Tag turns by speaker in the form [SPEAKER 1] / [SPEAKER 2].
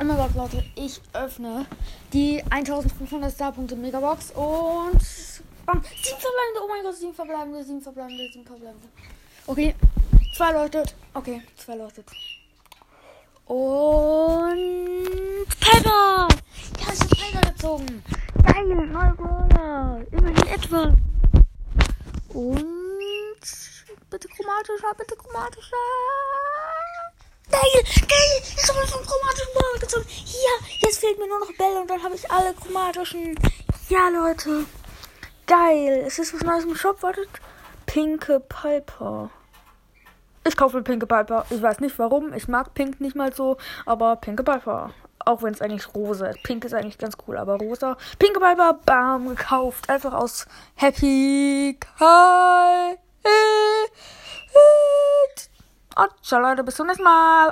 [SPEAKER 1] Oh mein Gott, Leute, ich öffne die 1500 Starpunkte Megabox und. Bam! Sieben verbleibende, oh mein Gott, sieben verbleibende, sieben verbleibende, sieben verbleibende. Okay, zwei leuchtet. Okay, zwei leuchtet. Und. Piper! Ja, ich hab Piper gezogen. Geil, neue Brawler. Immerhin etwa. Und. Bitte chromatischer, bitte chromatischer. Geil, geil, Hier, jetzt fehlt mir nur noch Bälle und dann habe ich alle chromatischen. Ja, Leute. Geil. Es ist was Neues im Shop. Wartet. Pinke Piper. Ich kaufe Pinke Piper. Ich weiß nicht warum. Ich mag Pink nicht mal so. Aber Pinke Piper. Auch wenn es eigentlich rosa ist. Pink ist eigentlich ganz cool. Aber rosa. Pinke Piper. Bam. Gekauft. Einfach aus Happy. Hi. Und ciao Leute. Bis zum nächsten Mal.